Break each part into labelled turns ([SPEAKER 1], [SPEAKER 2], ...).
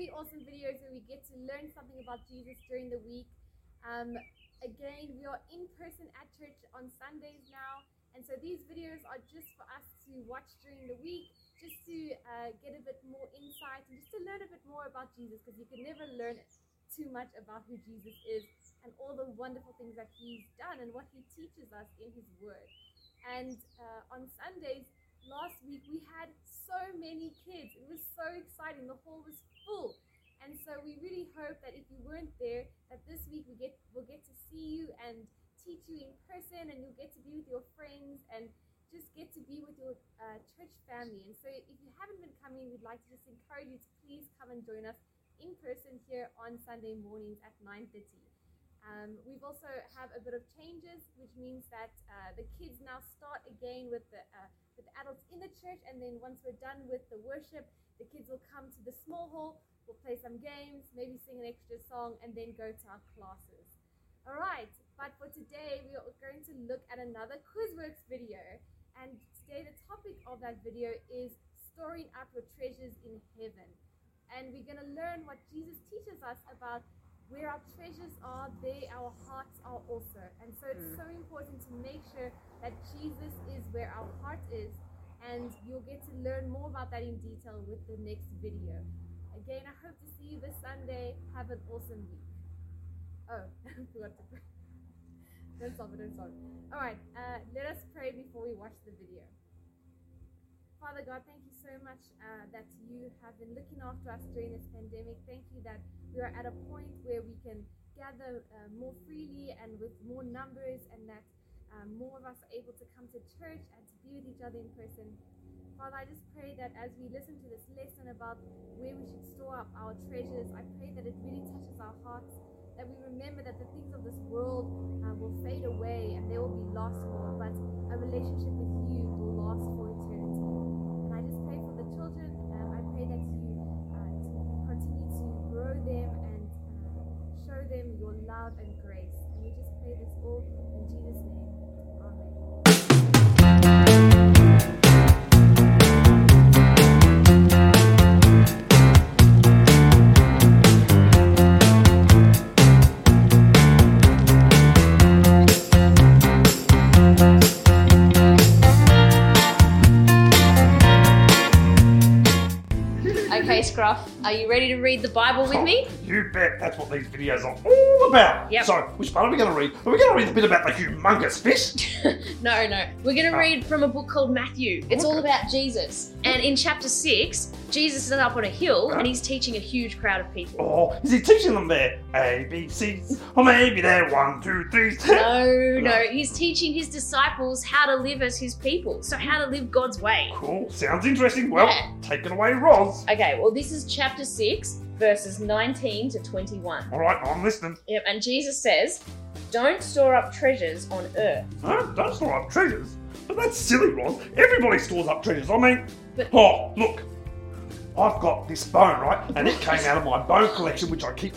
[SPEAKER 1] really awesome videos where we get to learn something about Jesus during the week. Um, again, we are in person at church on Sundays now, and so these videos are just for us to watch during the week, just to uh, get a bit more insight and just to learn a bit more about Jesus, because you can never learn too much about who Jesus is and all the wonderful things that He's done and what He teaches us in His Word. And uh, on Sundays, last week we had so many kids. It was so exciting. The hall was full. And so we really hope that if you weren't there, that this week we get we'll get to see you and teach you in person, and you'll get to be with your friends and just get to be with your uh, church family. And so if you haven't been coming, we'd like to just encourage you to please come and join us in person here on Sunday mornings at 9:30. Um, we've also have a bit of changes, which means that uh, the kids now start again with the uh, with the adults in the church, and then once we're done with the worship, the kids will come to the small hall. We'll play some games, maybe sing an extra song, and then go to our classes. All right, but for today, we are going to look at another Quizworks video, and today the topic of that video is storing up your treasures in heaven, and we're going to learn what Jesus teaches us about where our treasures are, there our hearts are also. And so it's so important to make sure that Jesus is where our heart is. And you'll get to learn more about that in detail with the next video. Again, I hope to see you this Sunday. Have an awesome week. Oh, I forgot to pray. Don't stop it, don't stop it. All right, uh, let us pray before we watch the video. Father God, thank you so much uh, that you have been looking after us during this pandemic. Thank you that we are at a point where we can gather uh, more freely and with more numbers, and that um, more of us are able to come to church and to be with each other in person. Father, I just pray that as we listen to this lesson about where we should store up our treasures, I pray that it really touches our hearts, that we remember that the things of this world uh, will fade away and they will be lost for, but a relationship with you love and grace. And we just pray this all in Jesus' name.
[SPEAKER 2] Okay, Scruff, are you ready to read the Bible with me?
[SPEAKER 3] You bet that's what these videos are all about.
[SPEAKER 2] Yep.
[SPEAKER 3] So, which part are we going to read? Are we going to read the bit about the humongous fish?
[SPEAKER 2] No, no. We're going to
[SPEAKER 3] Ah.
[SPEAKER 2] read from a book called Matthew. It's all about Jesus. And in chapter 6, Jesus is up on a hill and he's teaching a huge crowd of people.
[SPEAKER 3] Oh, is he teaching them their ABCs? Or maybe they're one, two, three,
[SPEAKER 2] No,
[SPEAKER 3] No.
[SPEAKER 2] no. He's teaching his disciples how to live as his people. So, how to live God's way.
[SPEAKER 3] Cool. Sounds interesting. Well,
[SPEAKER 2] Yeah.
[SPEAKER 3] take it away, Roz.
[SPEAKER 2] Okay, well, this is chapter 6, verses 19 to 21.
[SPEAKER 3] All right, I'm listening.
[SPEAKER 2] Yep, and Jesus says, Don't store up treasures on earth.
[SPEAKER 3] No, don't store up treasures. But that's silly, Roz. Everybody stores up treasures. I mean,
[SPEAKER 2] But-
[SPEAKER 3] oh, look. I've got this bone, right? And it came out of my bone collection, which I keep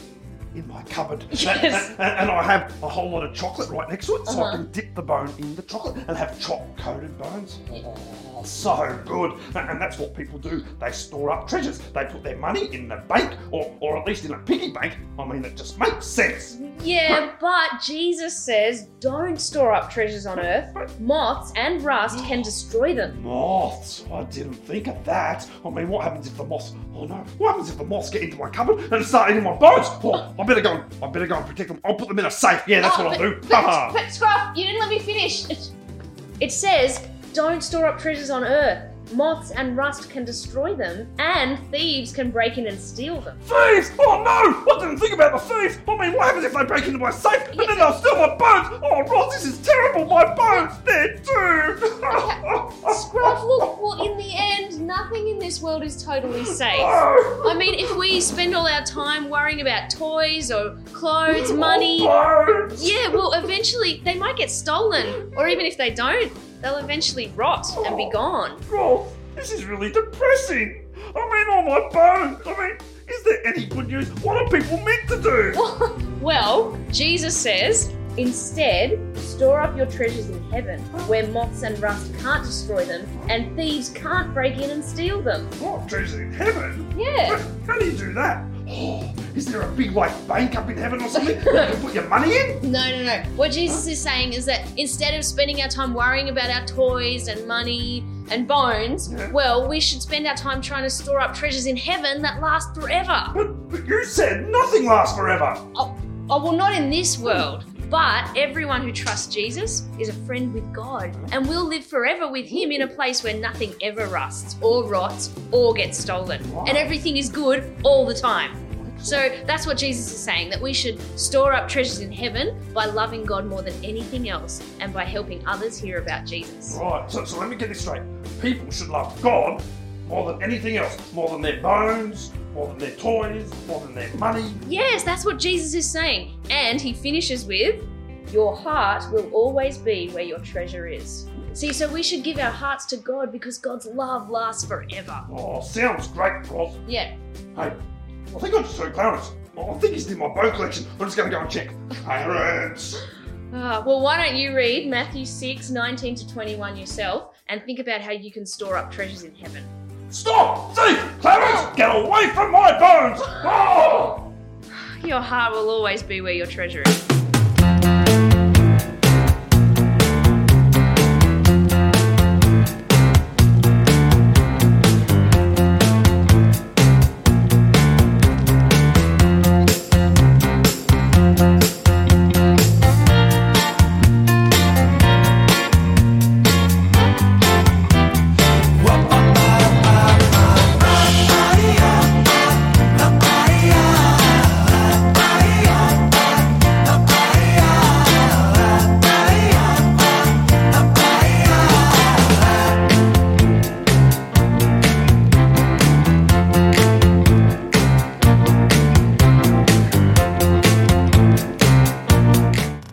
[SPEAKER 3] in my cupboard. And-
[SPEAKER 2] Yes.
[SPEAKER 3] And, and I have a whole lot of chocolate right next to it, so I
[SPEAKER 2] Uh-huh.
[SPEAKER 3] can dip the bone in the chocolate and have chocolate coated bones. Oh, so good. And, and that's what people do. They store up treasures. They put their money in the bank, or, or at least in a piggy bank. I mean, it just makes sense.
[SPEAKER 2] Yeah, but Jesus says, Don't store up treasures on earth. Moths and rust can destroy them.
[SPEAKER 3] Moths. I didn't think of that. I mean, what happens if the moths? Oh no! What happens if the moths get into my cupboard and start eating my bones? Oh, I better go. I better go and protect them. I'll put them in a safe. Yeah, that's
[SPEAKER 2] Oh,
[SPEAKER 3] what I'll do.
[SPEAKER 2] But, but Scruff, you didn't let me finish. It, says, Don't store up treasures on earth. Moths and rust can destroy them, and thieves can break in and steal them.
[SPEAKER 3] Thieves! Oh no! I didn't think about the thieves. I mean, what happens if they break into my safe and then they'll steal my bones? Oh, Roz, this is terrible. My bones, they're doomed.
[SPEAKER 2] Scruff, this world is totally safe.
[SPEAKER 3] Oh,
[SPEAKER 2] I mean, if we spend all our time worrying about toys or clothes, oh, money,
[SPEAKER 3] bones.
[SPEAKER 2] yeah, well, eventually they might get stolen. Or even if they don't, they'll eventually rot and be oh, gone.
[SPEAKER 3] Roz, this is really depressing. I mean, all my bones. I mean, is there any good news? What are people meant to do?
[SPEAKER 2] Well, Jesus says, Instead, store up your treasures in heaven, where moths and rust can't destroy them, and thieves can't break in and steal them.
[SPEAKER 3] What? Treasures in heaven?
[SPEAKER 2] Yeah.
[SPEAKER 3] How do you do that? Oh, is there a big white bank up in heaven or something you can put your money in?
[SPEAKER 2] No, no, no. What Jesus is saying is that instead of spending our time worrying about our toys and money and bones,
[SPEAKER 3] Yeah.
[SPEAKER 2] well, we should spend our time trying to store up treasures in heaven that last forever.
[SPEAKER 3] But, but you said nothing lasts forever.
[SPEAKER 2] Oh, well, not in this world. But everyone who trusts Jesus is a friend with God and will live forever with Him in a place where nothing ever rusts or rots or gets stolen. And everything is good all the time. So that's what Jesus is saying that we should store up treasures in heaven by loving God more than anything else and by helping others hear about Jesus.
[SPEAKER 3] Right, so, so let me get this straight. People should love God more than anything else, more than their bones, more than their toys, more than their money.
[SPEAKER 2] Yes, that's what Jesus is saying. And he finishes with, Your heart will always be where your treasure is. See, so we should give our hearts to God because God's love lasts forever.
[SPEAKER 3] Oh, sounds great, Roz.
[SPEAKER 2] Yeah.
[SPEAKER 3] Hey, I think I just heard Clarence. I think he's in my bone collection. I'm just going to go and check. Clarence!
[SPEAKER 2] Ah, well, why don't you read Matthew 6, 19 to 21 yourself and think about how you can store up treasures in heaven?
[SPEAKER 3] Stop! Thief! Clarence! Get away from my bones! Oh!
[SPEAKER 2] Your heart will always be where your treasure is.